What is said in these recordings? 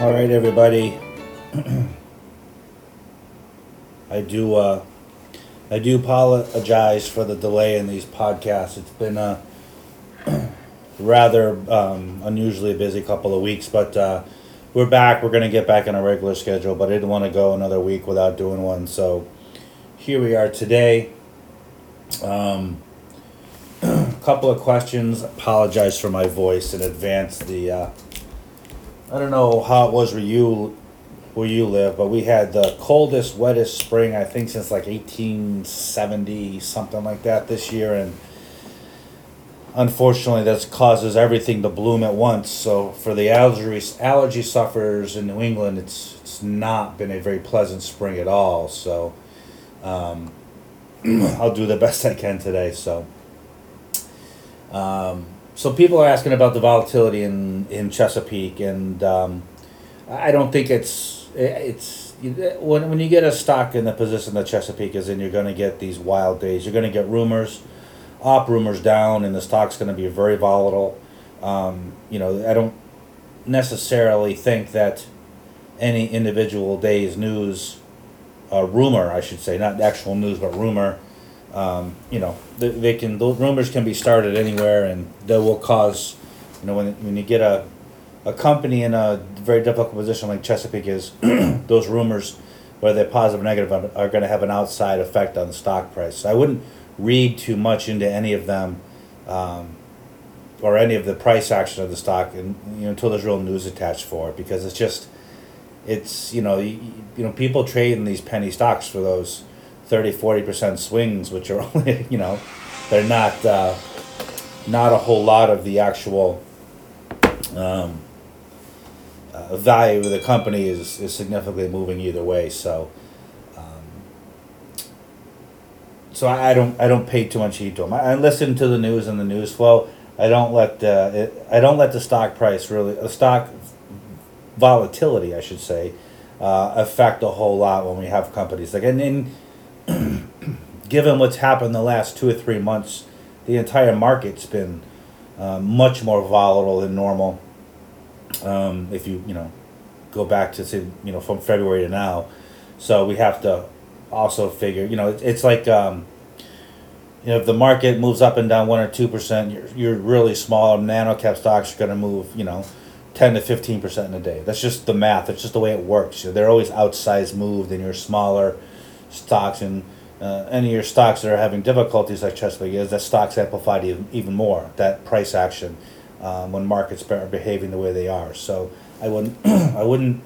All right, everybody. I do. Uh, I do apologize for the delay in these podcasts. It's been a rather um, unusually busy couple of weeks, but uh, we're back. We're going to get back on a regular schedule, but I didn't want to go another week without doing one. So here we are today. Um, a couple of questions. Apologize for my voice in advance. The uh, I don't know how it was where you where you live, but we had the coldest, wettest spring I think since like eighteen seventy something like that this year, and unfortunately that causes everything to bloom at once. So for the allergy allergy sufferers in New England, it's it's not been a very pleasant spring at all. So um, I'll do the best I can today. So. Um, so people are asking about the volatility in, in Chesapeake, and um, I don't think it's it's when when you get a stock in the position that Chesapeake is in, you're going to get these wild days. You're going to get rumors, up, rumors down, and the stock's going to be very volatile. Um, you know, I don't necessarily think that any individual day's news, uh, rumor, I should say, not actual news, but rumor um, you know, they, they can, those rumors can be started anywhere and they will cause, you know, when, when you get a, a company in a very difficult position like Chesapeake is, those rumors, whether they're positive or negative, are, are going to have an outside effect on the stock price. So I wouldn't read too much into any of them, um, or any of the price action of the stock, and you know, until there's real news attached for it, because it's just, it's you know, you, you know, people trade in these penny stocks for those 30 40% swings which are only you know they're not uh, not a whole lot of the actual um, uh, value of the company is, is significantly moving either way so um, so I, I don't I don't pay too much heed to them I, I listen to the news and the news flow. I don't let it, I don't let the stock price really the stock volatility I should say uh, affect a whole lot when we have companies. Like and, and given what's happened the last two or three months, the entire market's been uh, much more volatile than normal. Um, if you you know go back to say you know from February to now, so we have to also figure you know it's, it's like um, you know if the market moves up and down one or two percent, you're you're really small. Nano cap stocks are going to move you know. 10 to 15% in a day. That's just the math. It's just the way it works. You They're always outsized moved than your smaller stocks and uh, any of your stocks that are having difficulties like Chesapeake is that stocks amplified even, even more that price action um, when markets are behaving the way they are. So I wouldn't I wouldn't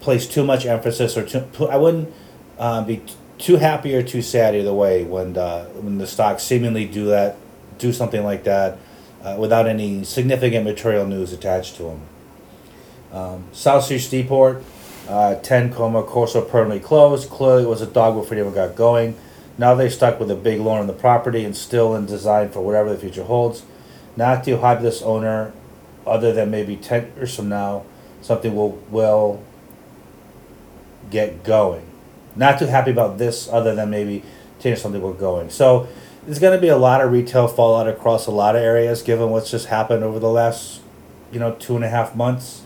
place too much emphasis or too, I wouldn't uh, be too happy or too sad either way when uh, when the stocks seemingly do that do something like that uh, without any significant material news attached to them. Um, South Street Seaport uh, 10 Como Corso permanently closed. Clearly, it was a dog before it even got going. Now they stuck with a big loan on the property and still in design for whatever the future holds. Not too happy this owner, other than maybe 10 years from now, something will, will get going. Not too happy about this, other than maybe 10 years something will going. So there's going to be a lot of retail fallout across a lot of areas, given what's just happened over the last, you know, two and a half months.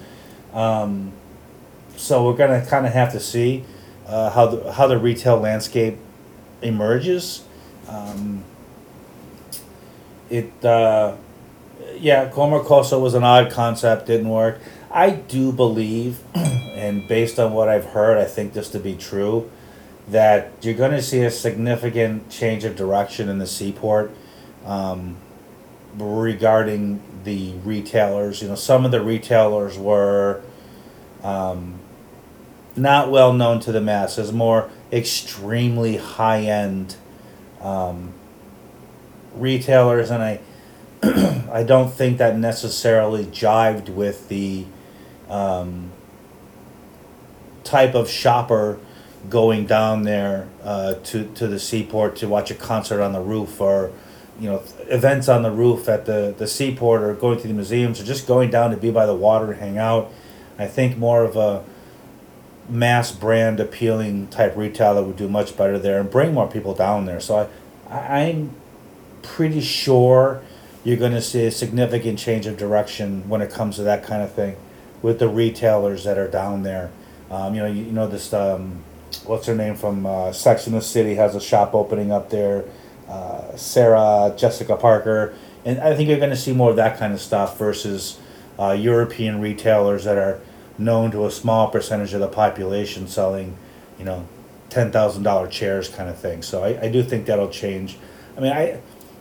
Um, so we're gonna kind of have to see uh, how the how the retail landscape emerges. Um, it uh, yeah, Como Corso was an odd concept, didn't work. I do believe, and based on what I've heard, I think this to be true, that you're going to see a significant change of direction in the seaport um, regarding the retailers. You know, some of the retailers were um, not well known to the masses, more extremely high end um, retailers, and I I don't think that necessarily jived with the um, type of shopper going down there uh, to to the seaport to watch a concert on the roof or you know events on the roof at the the seaport or going to the museums or just going down to be by the water and hang out. I think more of a mass brand appealing type retailer would do much better there and bring more people down there. So I, I'm pretty sure you're going to see a significant change of direction when it comes to that kind of thing. with the retailers that are down there. Um, you know, you, you know this. Um, what's her name from uh, Sex in the City has a shop opening up there. Uh, Sarah Jessica Parker, and I think you're going to see more of that kind of stuff versus uh, European retailers that are known to a small percentage of the population selling, you know, ten thousand dollar chairs kind of thing. So I, I do think that'll change. I mean, I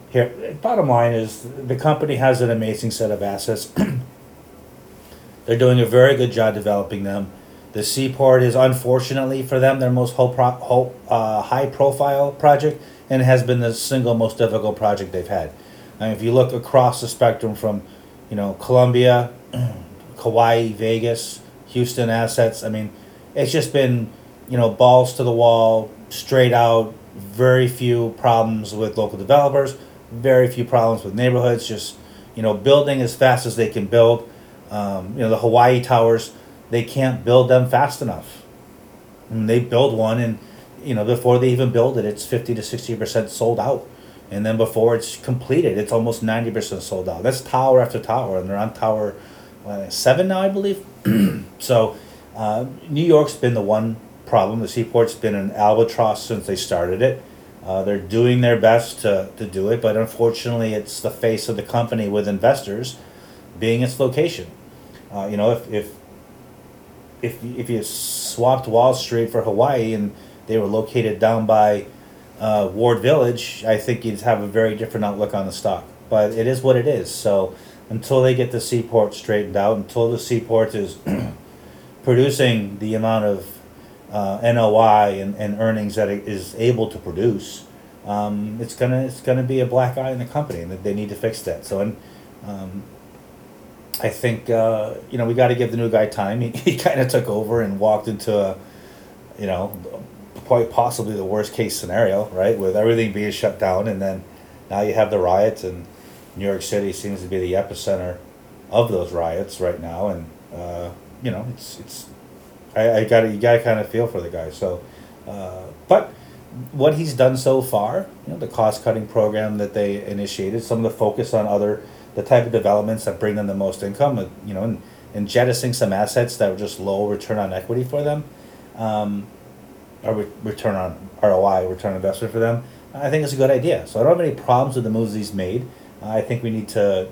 here bottom line is the company has an amazing set of assets. They're doing a very good job developing them. The Seaport is unfortunately for them their most whole pro, whole, uh, high profile project and has been the single most difficult project they've had. Mean, if you look across the spectrum from, you know, Columbia, Kauai, Vegas, Houston assets, I mean, it's just been, you know, balls to the wall, straight out, very few problems with local developers, very few problems with neighborhoods, just, you know, building as fast as they can build. Um, you know, the Hawaii towers, they can't build them fast enough. And they build one and you know, before they even build it, it's fifty to sixty percent sold out. And then before it's completed, it's almost ninety percent sold out. That's tower after tower, and they're on tower seven now, I believe. so, uh, New York's been the one problem. The seaport's been an albatross since they started it. Uh, they're doing their best to, to do it, but unfortunately, it's the face of the company with investors being its location. Uh, you know, if, if if if you swapped Wall Street for Hawaii and they were located down by uh, Ward Village, I think you'd have a very different outlook on the stock. But it is what it is. So until they get the seaport straightened out, until the seaport is producing the amount of uh, NOI and, and earnings that it is able to produce, um, it's gonna it's gonna be a black eye in the company, and they need to fix that. So and um, I think uh, you know we got to give the new guy time. He, he kind of took over and walked into a you know quite possibly the worst case scenario, right? With everything being shut down, and then now you have the riots, and New York City seems to be the epicenter of those riots right now, and uh, you know, it's it's I, I got you got to kind of feel for the guy. So, uh, but what he's done so far, you know, the cost cutting program that they initiated, some of the focus on other the type of developments that bring them the most income, uh, you know, and, and jettisoning some assets that were just low return on equity for them. Um, a re- return on ROI, return on investment for them, I think it's a good idea. So I don't have any problems with the moves he's made. I think we need to,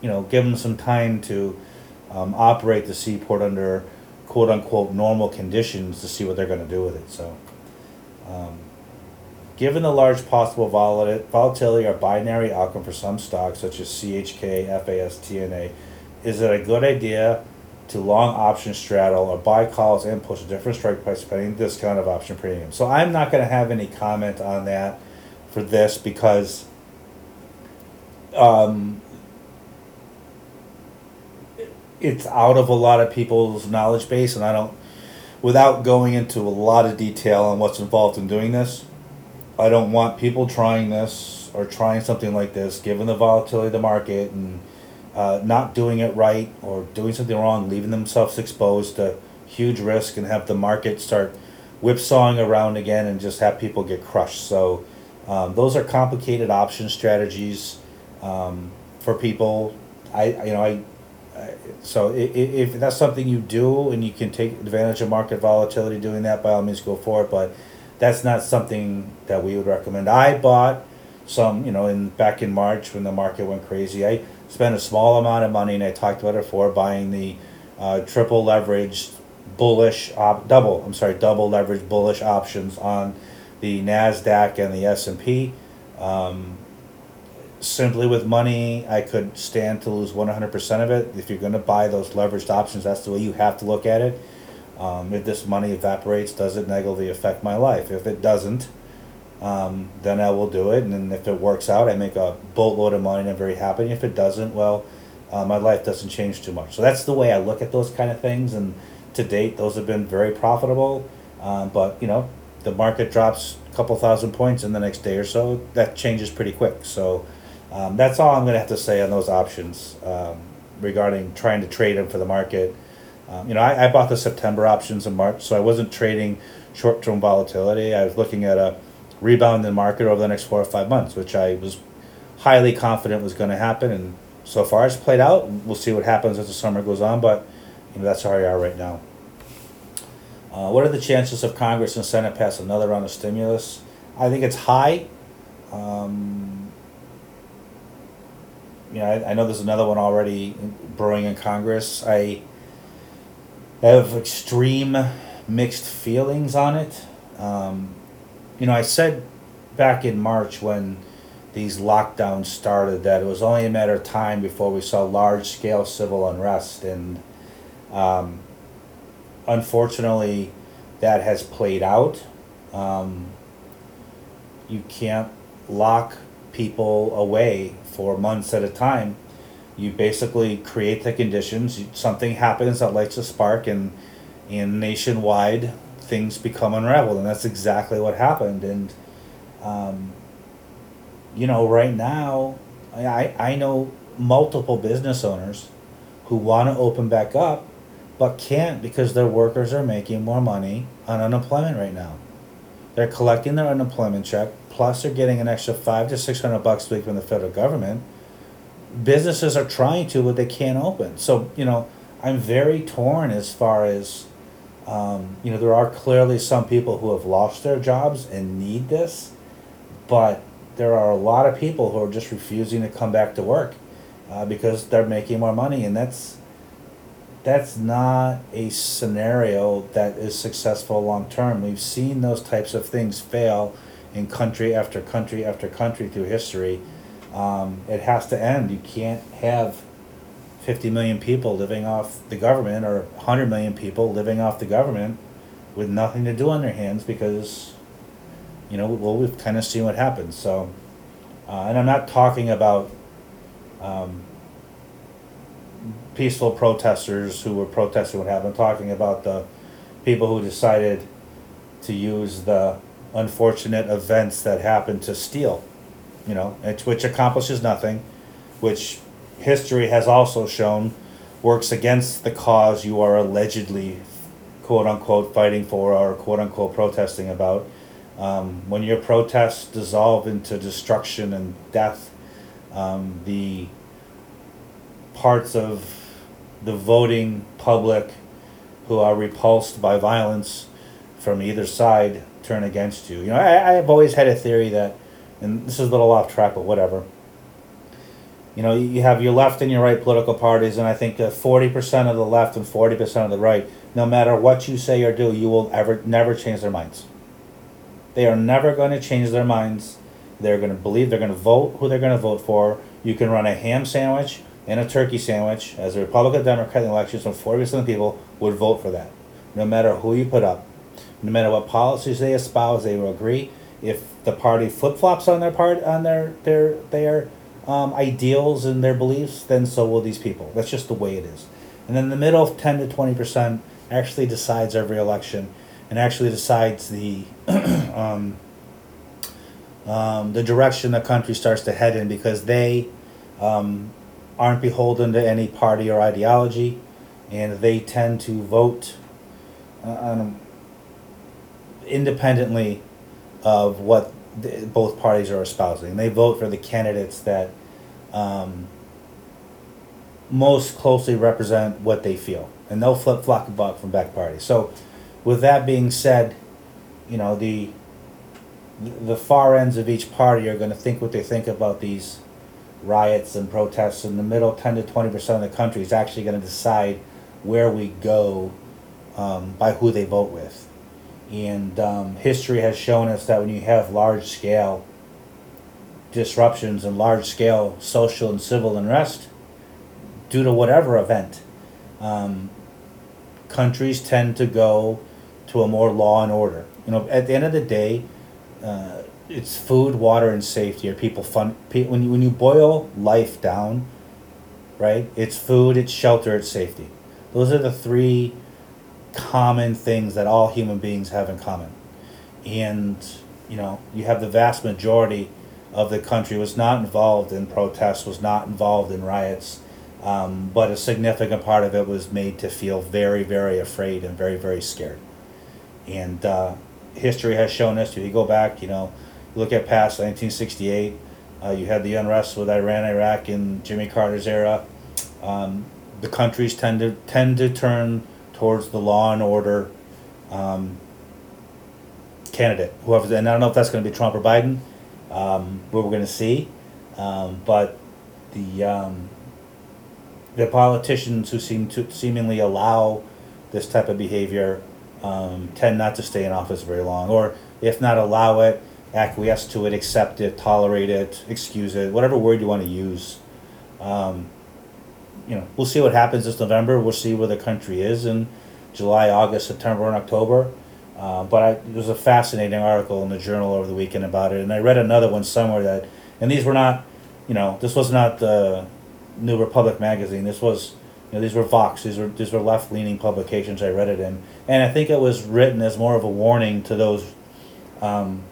you know, give them some time to um, operate the seaport under quote unquote normal conditions to see what they're going to do with it. So, um, given the large possible volatility or binary outcome for some stocks such as CHK, FAS, TNA, is it a good idea to long option straddle or buy calls and push a different strike price depending discount of option premium. So I'm not going to have any comment on that for this because um, it's out of a lot of people's knowledge base, and I don't, without going into a lot of detail on what's involved in doing this, I don't want people trying this or trying something like this, given the volatility of the market and uh, not doing it right or doing something wrong, leaving themselves exposed to huge risk and have the market start whipsawing around again and just have people get crushed. So um, those are complicated option strategies um, for people. I you know I, I so if, if that's something you do and you can take advantage of market volatility doing that, by all means go for it. But that's not something that we would recommend. I bought some you know in back in March when the market went crazy. I spent a small amount of money, and I talked about it before, buying the uh, triple leveraged bullish op- double. I'm sorry, double leveraged bullish options on the Nasdaq and the S and P. Um, simply with money, I could stand to lose 100% of it. If you're going to buy those leveraged options, that's the way you have to look at it. Um, if this money evaporates, does it negatively affect my life? If it doesn't, um, then I will do it. And if it works out, I make a boatload of money and I'm very happy. And if it doesn't, well, uh, my life doesn't change too much. So that's the way I look at those kind of things. And to date, those have been very profitable. Um, but, you know, the market drops a couple thousand points in the next day or so, that changes pretty quick. So um, that's all I'm going to have to say on those options um, regarding trying to trade them for the market. Um, you know, I, I bought the September options in March, so I wasn't trading short term volatility. I was looking at a rebound in the market over the next four or five months, which I was highly confident was going to happen. And so far, it's played out. We'll see what happens as the summer goes on. But You know, that's how we are right now. Uh, what are the chances of Congress and Senate pass another round of stimulus? I think it's high. Um, you know, I, I know there's another one already brewing in Congress. I have extreme mixed feelings on it. Um, you know, I said back in March when these lockdowns started that it was only a matter of time before we saw large scale civil unrest. And um, unfortunately, that has played out. Um, you can't lock people away for months at a time. You basically create the conditions. Something happens that lights a spark, and and nationwide things become unraveled, and that's exactly what happened. And um, you know, right now, I I know multiple business owners who want to open back up, but can't because their workers are making more money on unemployment right now. They're collecting their unemployment check, plus they're getting an extra five to six hundred bucks a week from the federal government. Businesses are trying to, but they can't open. So you know, I'm very torn as far as, um, you know, there are clearly some people who have lost their jobs and need this, but there are a lot of people who are just refusing to come back to work uh, because they're making more money, and that's that's not a scenario that is successful long term. We've seen those types of things fail in country after country after country through history. Um, it has to end. You can't have 50 million people living off the government or 100 million people living off the government with nothing to do on their hands because, you know, well, we've kind of seen what happens. So, uh, and I'm not talking about um, peaceful protesters who were protesting what happened. I'm talking about the people who decided to use the unfortunate events that happened to steal, you know, which accomplishes nothing, which history has also shown works against the cause you are allegedly, quote unquote, fighting for or quote unquote protesting about. Um, when your protests dissolve into destruction and death, um, the parts of the voting public who are repulsed by violence from either side turn against you. You know, I, I have always had a theory that, and this is a little off track, but whatever. You know, you have your left and your right political parties, and I think that 40% of the left and 40% of the right, no matter what you say or do, you will ever never change their minds. They are never going to change their minds. They're going to believe they're going to vote who they're going to vote for. You can run a ham sandwich and a turkey sandwich as a Republican Democrat in elections when 40% of people would vote for that, no matter who you put up no matter what policies they espouse, they will agree. If the party flip flops on their part on their their their um, ideals and their beliefs, then so will these people. That's just the way it is. And then the middle, ten to twenty percent, actually decides every election, and actually decides the um, um, the direction the country starts to head in because they um, aren't beholden to any party or ideology, and they tend to vote uh, independently of what the, both parties are espousing. They vote for the candidates that um, most closely represent what they feel, and they'll flip flop a buck from back parties. So, with that being said, you know the the far ends of each party are going to think what they think about these riots and protests. In the middle, ten to twenty percent of the country is actually going to decide where we go um, by who they vote with. And um, history has shown us that when you have large scale disruptions and large scale social and civil unrest, due to whatever event, um, countries tend to go to a more law and order. You know, at the end of the day, uh, it's food, water, and safety. Are people fun? When you, when you boil life down, right? It's food, it's shelter, it's safety. Those are the three common things that all human beings have in common. And, you know, you have the vast majority of the country was not involved in protests, was not involved in riots, um, but a significant part of it was made to feel very, very afraid and very, very scared. And uh, history has shown us, if you go back, you know, look at past 1968, uh, you had the unrest with Iran, Iraq in Jimmy Carter's era. Um, the countries tend to tend to turn towards the law and order um, candidate, whoever. And I don't know if that's going to be Trump or Biden. Um, what we're going to see, um, but the um, the politicians who seem to seemingly allow this type of behavior um, tend not to stay in office very long, or if not allow it, acquiesce to it, accept it, tolerate it, excuse it, whatever word you want to use. Um, you know, we'll see what happens this November. We'll see where the country is in July, August, September, and October. Uh, but I, there was a fascinating article in the journal over the weekend about it, and I read another one somewhere that, and these were not, you know, this was not the New Republic magazine. This was, you know, these were Vox. These were these were left leaning publications. I read it in, and I think it was written as more of a warning to those um,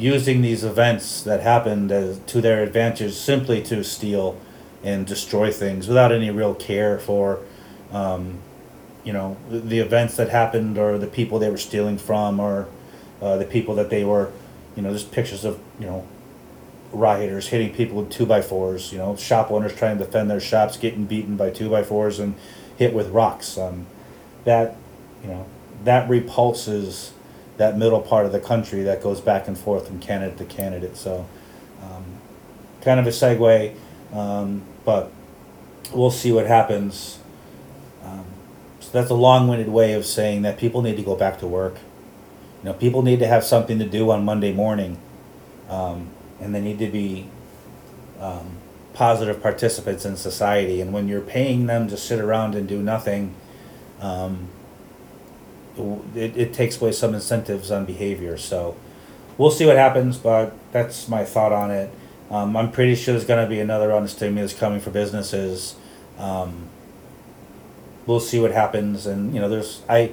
using these events that happened as, to their advantage simply to steal and destroy things without any real care for, um, you know, the, events that happened or the people they were stealing from or uh, the people that they were, you know, just pictures of, you know, rioters hitting people with two by fours, you know, shop owners trying to defend their shops getting beaten by two by fours and hit with rocks. Um, that, you know, that repulses that middle part of the country that goes back and forth from candidate to candidate. So, um, kind of a segue, um, but we'll see what happens. Um, so that's a long-winded way of saying that people need to go back to work. You know, people need to have something to do on Monday morning, um, and they need to be um, positive participants in society. And when you're paying them to sit around and do nothing, um, it, it takes away some incentives on behavior. So we'll see what happens, but that's my thought on it. Um, I'm pretty sure there's going to be another round of stimulus coming for businesses. Um, we'll see what happens, and you know, there's I,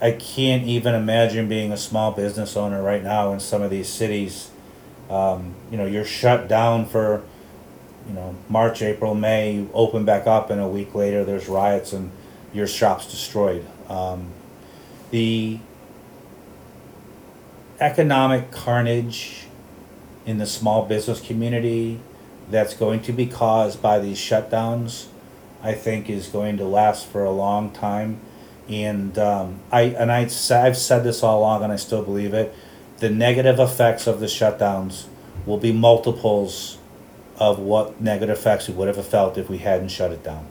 I can't even imagine being a small business owner right now in some of these cities. Um, you know, you're shut down for, you know, March, April, May. You open back up, and a week later there's riots and your shop's destroyed. Um, the economic carnage in the small business community that's going to be caused by these shutdowns, I think, is going to last for a long time. And um, I and I I've said this all along, and I still believe it. The negative effects of the shutdowns will be multiples of what negative effects we would have felt if we hadn't shut it down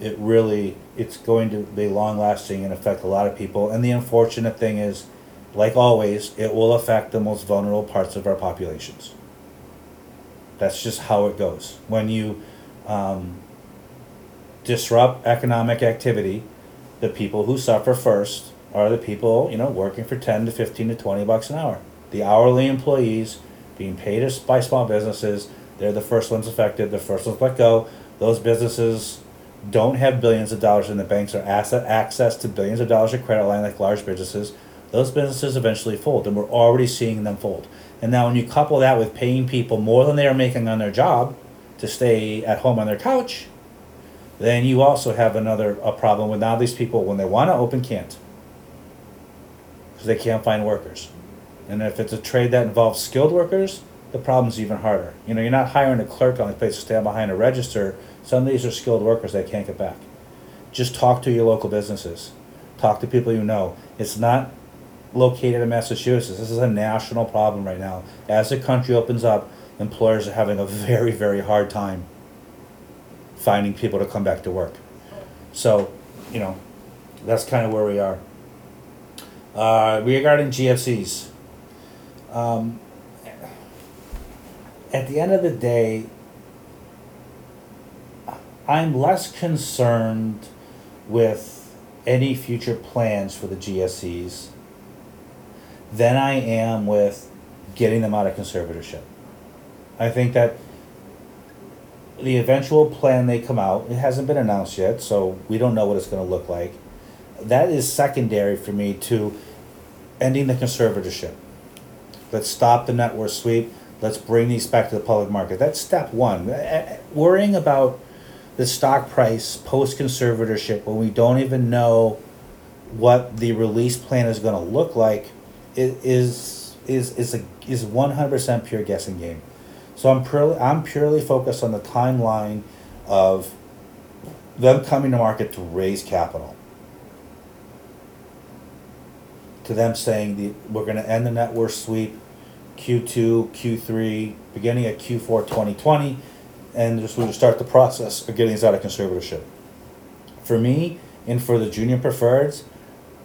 it really it's going to be long lasting and affect a lot of people. And the unfortunate thing is, like always, it will affect the most vulnerable parts of our populations. That's just how it goes. When you um, disrupt economic activity, the people who suffer first are the people you know working for ten to fifteen to twenty bucks an hour. The hourly employees being paid by small businesses, they're the first ones affected. The first ones let go. Those businesses don't have billions of dollars in the banks or asset access to billions of dollars of credit line like large businesses, those businesses eventually fold, and we're already seeing them fold. And now, when you couple that with paying people more than they are making on their job to stay at home on their couch, then you also have another a problem with now these people when they want to open can't because they can't find workers. And if it's a trade that involves skilled workers, the problem's even harder. You know, you're not hiring a clerk on the place to stand behind a register some of these are skilled workers that can't get back. Just talk to your local businesses. Talk to people you know. It's not located in Massachusetts. This is a national problem right now. As the country opens up, employers are having a very, very hard time finding people to come back to work. So, you know, that's kind of where we are. Uh, regarding GSEs, um, at the end of the day, I'm less concerned with any future plans for the GSEs than I am with getting them out of conservatorship. I think that the eventual plan they come out, it hasn't been announced yet, so we don't know what it's going to look like. That is secondary for me to ending the conservatorship. Let's stop the net worth sweep. Let's bring these back to the public market. That's step one. Worrying about the stock price post conservatorship when we don't even know what the release plan is going to look like is is is a is 100% pure guessing game. So I'm purely I'm purely focused on the timeline of them coming to market to raise capital. To them saying the, we're gonna end the net worth sweep Q two, Q three, beginning of Q four twenty twenty, and just we'll start the process of getting us out of conservatorship. For me, and for the junior preferreds,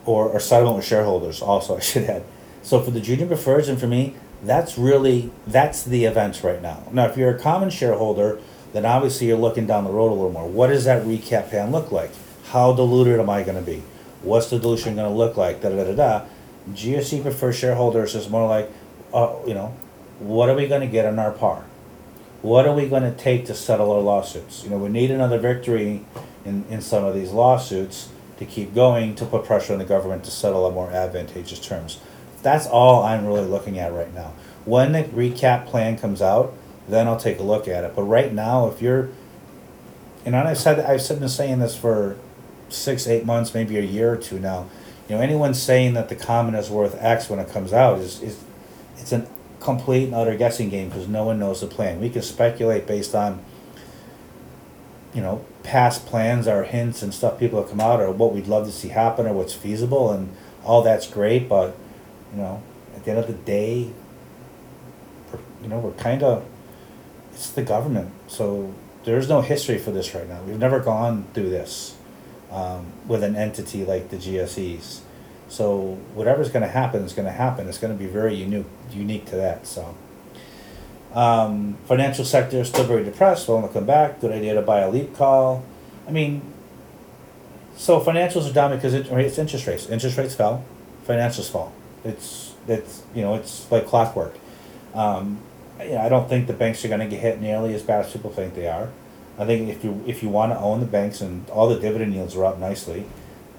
or, or settlement with shareholders also, I should add. So for the junior preferreds and for me, that's really, that's the event right now. Now, if you're a common shareholder, then obviously you're looking down the road a little more. What does that recap plan look like? How diluted am I gonna be? What's the dilution gonna look like? Da da da da. GSE preferred shareholders is more like, uh, you know, what are we gonna get on our par? What are we gonna take to settle our lawsuits? You know, we need another victory in, in some of these lawsuits to keep going, to put pressure on the government to settle on more advantageous terms. That's all I'm really looking at right now. When the recap plan comes out, then I'll take a look at it. But right now, if you're, and I've said, I've been saying this for six, eight months, maybe a year or two now. You know, anyone saying that the common is worth X when it comes out is, is, it's a complete and utter guessing game because no one knows the plan. We can speculate based on, you know, past plans or hints and stuff people have come out or what we'd love to see happen or what's feasible and all that's great, but, you know, at the end of the day, you know, we're kind of, it's the government. So there's no history for this right now. We've never gone through this um, with an entity like the GSEs. So whatever's going to happen is going to happen. It's going to be very unique, unique to that. So um, financial sector is still very depressed. Well, to come back. Good idea to buy a leap call. I mean, so financials are down because it, it's interest rates. Interest rates fell, financials fall. It's it's you know it's like clockwork. Um, yeah, I don't think the banks are going to get hit nearly as bad as people think they are. I think if you if you want to own the banks and all the dividend yields are up nicely,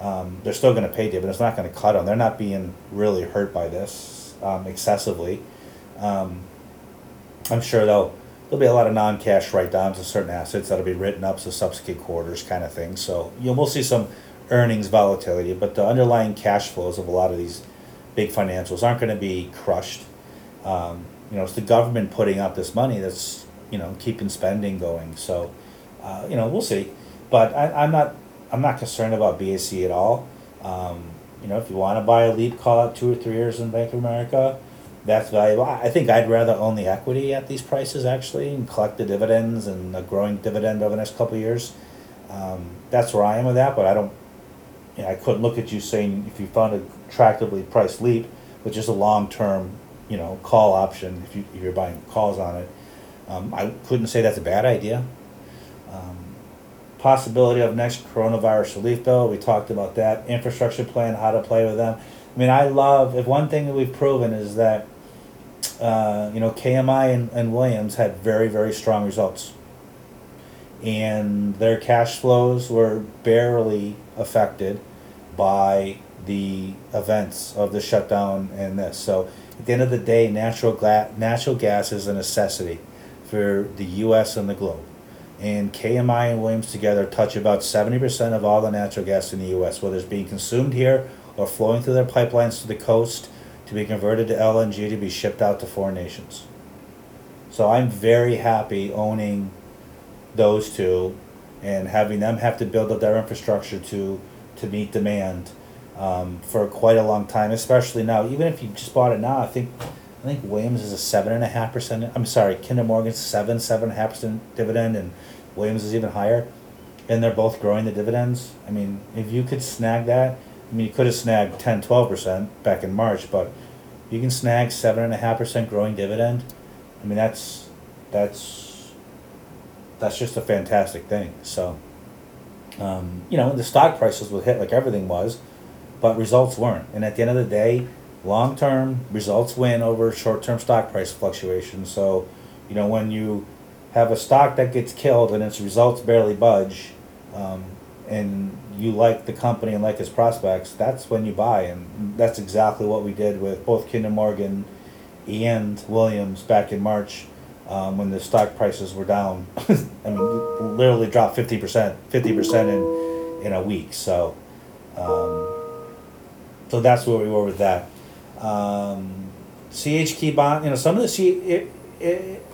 um, they're still going to pay dividends. They're not going to cut them. They're not being really hurt by this um, excessively. Um, I'm sure there'll there'll be a lot of non-cash write-downs of certain assets that'll be written up to subsequent quarters, kind of thing. So you know, we'll see some earnings volatility, but the underlying cash flows of a lot of these big financials aren't going to be crushed. Um, you know, it's the government putting out this money that's you know keeping spending going. So uh, you know, we'll see. But I, I'm not I'm not concerned about BAC at all. Um, you know, if you want to buy a leap call out two or three years in Bank of America, that's valuable. I think I'd rather own the equity at these prices actually and collect the dividends and a growing dividend over the next couple of years. Um, that's where I am with that, but I don't, you know, I couldn't look at you saying if you found a attractively priced leap, which is a long-term, you know, call option, if you, if you're buying calls on it. Um, I couldn't say that's a bad idea. Possibility of next coronavirus relief bill, we talked about that. Infrastructure plan, how to play with them. I mean, I love, if one thing that we've proven is that, uh, you know, KMI and, and Williams had very, very strong results. And their cash flows were barely affected by the events of the shutdown and this. So at the end of the day, natural, gla- natural gas is a necessity for the US and the globe. And KMI and Williams together touch about 70% of all the natural gas in the US, whether it's being consumed here or flowing through their pipelines to the coast to be converted to LNG to be shipped out to foreign nations. So I'm very happy owning those two and having them have to build up their infrastructure to to meet demand um, for quite a long time, especially now. Even if you just bought it now, I think I think Williams is a seven and a half percent. I'm sorry, Kinder Morgan's seven, seven and a half percent dividend, and Williams is even higher, and they're both growing the dividends. I mean, if you could snag that, I mean, you could have snagged 10, 12 percent back in March, but you can snag seven and a half percent growing dividend. I mean, that's that's that's just a fantastic thing. So, um, you know, the stock prices would hit like everything was, but results weren't. And at the end of the day, long term results win over short term stock price fluctuations. So, you know, when you have a stock that gets killed and its results barely budge, um, and you like the company and like its prospects, that's when you buy. And that's exactly what we did with both Kinder Morgan and Williams back in March um, when the stock prices were down. I mean, literally dropped 50%, 50% in, in a week. So, um, so that's where we were with that. Um, CHK bond, you know, some of the C, it, it,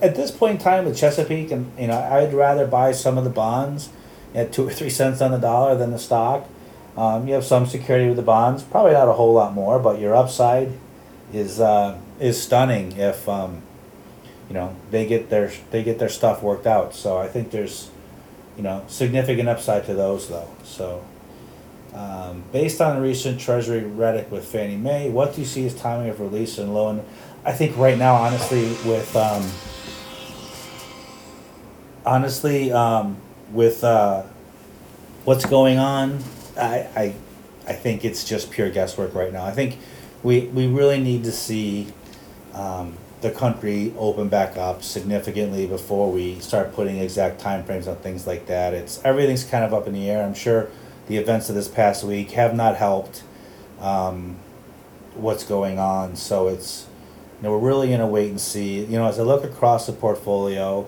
at this point in time with Chesapeake, and you know, I'd rather buy some of the bonds at two or three cents on the dollar than the stock. Um, you have some security with the bonds, probably not a whole lot more, but your upside is uh, is stunning if um, you know they get their they get their stuff worked out. So I think there's you know significant upside to those though. So um, based on recent Treasury rhetoric with Fannie Mae, what do you see as timing of release and loan? I think right now, honestly, with um, honestly um, with uh, what's going on, I, I I think it's just pure guesswork right now. I think we we really need to see um, the country open back up significantly before we start putting exact timeframes on things like that. It's everything's kind of up in the air. I'm sure the events of this past week have not helped um, what's going on. So it's you know we're really in a wait and see. You know, as I look across the portfolio,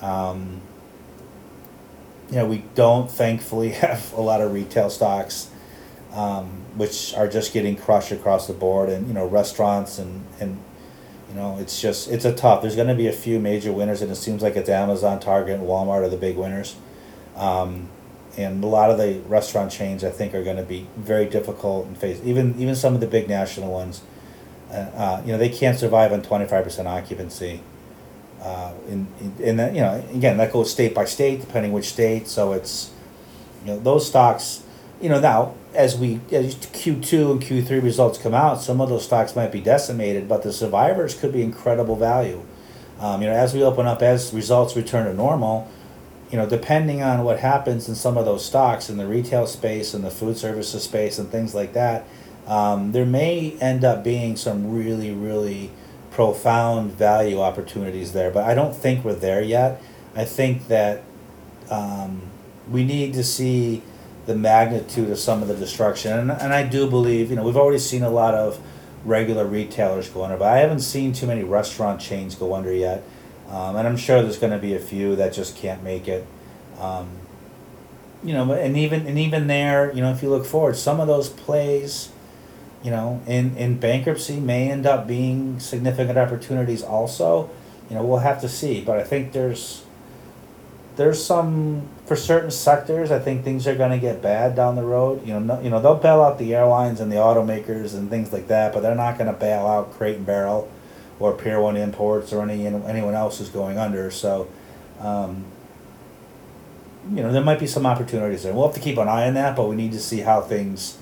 um, you know, we don't thankfully have a lot of retail stocks, um, which are just getting crushed across the board, and you know, restaurants and and you know, it's just it's a tough. There's going to be a few major winners, and it seems like it's Amazon, Target, and Walmart are the big winners. Um, and a lot of the restaurant chains, I think, are going to be very difficult and face even even some of the big national ones. Uh, uh, you know, they can't survive on twenty five percent occupancy. Uh, in, in, in that, you know, again, that goes state by state, depending which state. So it's, you know, those stocks, you know, now as we as Q two and Q three results come out, some of those stocks might be decimated, but the survivors could be incredible value. Um, you know, as we open up, as results return to normal, you know, depending on what happens in some of those stocks in the retail space and the food services space and things like that, um, there may end up being some really, really profound value opportunities there. But I don't think we're there yet. I think that um, we need to see the magnitude of some of the destruction. And, and I do believe, you know, we've already seen a lot of regular retailers go under, but I haven't seen too many restaurant chains go under yet. Um, and I'm sure there's going to be a few that just can't make it. Um, you know, and even and even there, you know, if you look forward, some of those plays, you know, in in bankruptcy may end up being significant opportunities. Also, you know, we'll have to see. But I think there's there's some for certain sectors. I think things are going to get bad down the road. You know, no, you know they'll bail out the airlines and the automakers and things like that, but they're not going to bail out Crate and Barrel or Pier One Imports or any anyone else who's going under. So, um, you know, there might be some opportunities there. We'll have to keep an eye on that, but we need to see how things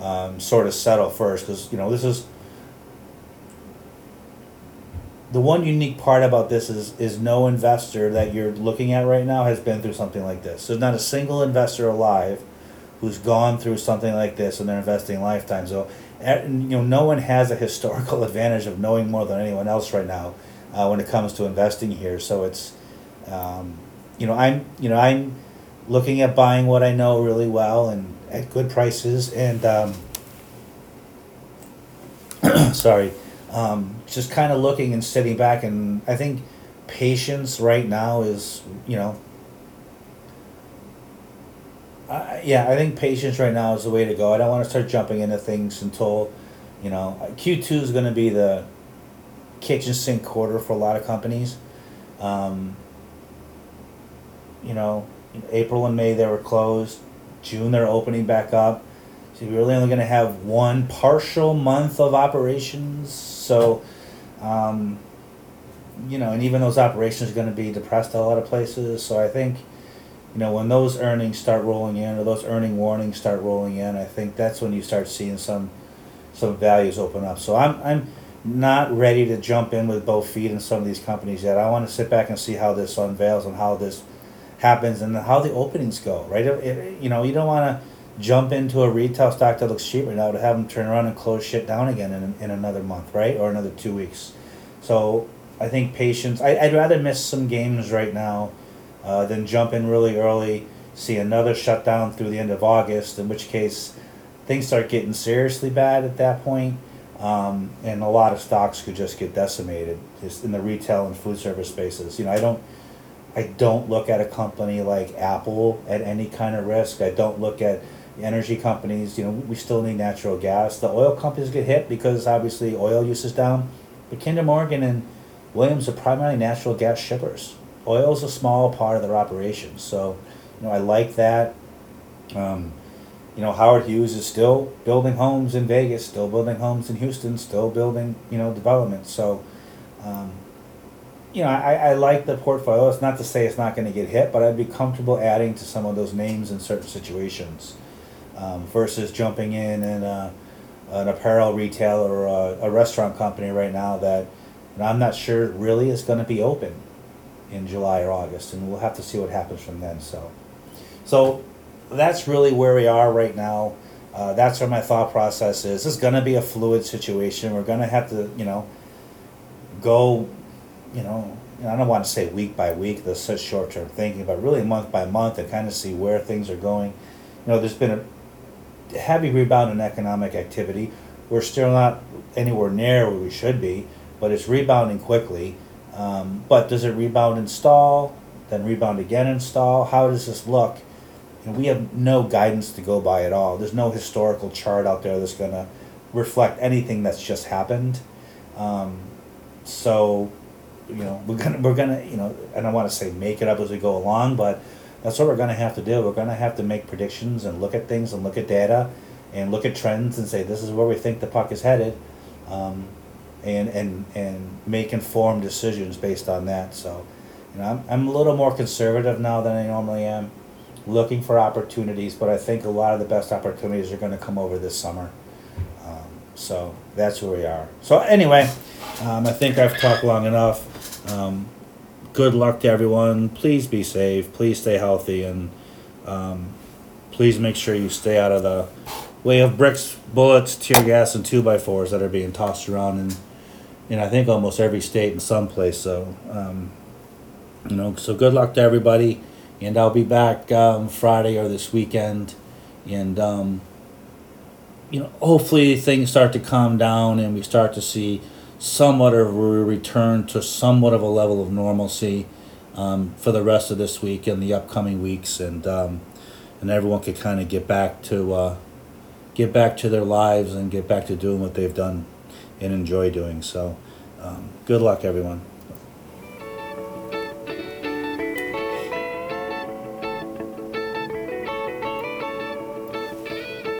um, sort of settle first, because you know this is the one unique part about this is is no investor that you're looking at right now has been through something like this. There's not a single investor alive who's gone through something like this in their investing lifetime. So, you know, no one has a historical advantage of knowing more than anyone else right now uh, when it comes to investing here. So it's, um, you know, I'm you know I'm looking at buying what I know really well and at good prices and. Um, sorry um, just kind of looking and sitting back and i think patience right now is you know uh, yeah i think patience right now is the way to go i don't want to start jumping into things until you know q2 is going to be the kitchen sink quarter for a lot of companies um, you know april and may they were closed june they're opening back up so you're really only going to have one partial month of operations. So, um, you know, and even those operations are going to be depressed at a lot of places. So I think, you know, when those earnings start rolling in or those earning warnings start rolling in, I think that's when you start seeing some some values open up. So I'm I'm not ready to jump in with both feet in some of these companies yet. I want to sit back and see how this unveils and how this happens and how the openings go. Right? It, it, you know, you don't want to jump into a retail stock that looks cheaper now to have them turn around and close shit down again in, in another month, right? Or another two weeks. So I think patience. I, I'd rather miss some games right now uh, than jump in really early, see another shutdown through the end of August, in which case things start getting seriously bad at that point, um, and a lot of stocks could just get decimated just in the retail and food service spaces. You know, I don't. I don't look at a company like Apple at any kind of risk. I don't look at energy companies, you know, we still need natural gas. The oil companies get hit because obviously oil use is down. But Kinder Morgan and Williams are primarily natural gas shippers. Oil is a small part of their operations. So, You know, I like that. Um, you know, Howard Hughes is still building homes in Vegas, still building homes in Houston, still building, you know, development. So, um, you know, I, I like the portfolio. It's not to say it's not going to get hit, but I'd be comfortable adding to some of those names in certain situations um, versus jumping in and uh, an apparel retailer or a, a restaurant company right now that I'm not sure really is going to be open in July or August, and we'll have to see what happens from then. So, so that's really where we are right now. Uh, that's where my thought process is. This is going to be a fluid situation. We're going to have to, you know, go, you know, I don't want to say week by week. That's such short term thinking, but really month by month and kind of see where things are going. You know, there's been a heavy rebound in economic activity. We're still not anywhere near where we should be, but it's rebounding quickly. Um, but does it rebound and stall, then rebound again and stall? How does this look? And we have no guidance to go by at all. There's no historical chart out there that's going to reflect anything that's just happened. Um, so, you know, we're gonna we're gonna you know, and I want to say make it up as we go along, but that's what we're gonna have to do. We're gonna have to make predictions and look at things and look at data and look at trends and say this is where we think the puck is headed, um, and and and make informed decisions based on that. So, you know, I'm I'm a little more conservative now than I normally am, looking for opportunities. But I think a lot of the best opportunities are going to come over this summer. Um, so that's where we are. So anyway, um, I think I've talked long enough. Um, good luck to everyone. Please be safe. Please stay healthy, and um, please make sure you stay out of the way of bricks, bullets, tear gas, and two by fours that are being tossed around in, in I think almost every state in some place. So, um, you know, so good luck to everybody, and I'll be back um, Friday or this weekend, and um, you know, hopefully things start to calm down and we start to see somewhat of a return to somewhat of a level of normalcy um, for the rest of this week and the upcoming weeks, and um, and everyone could kind of get back to uh, get back to their lives and get back to doing what they've done and enjoy doing. So, um, good luck, everyone.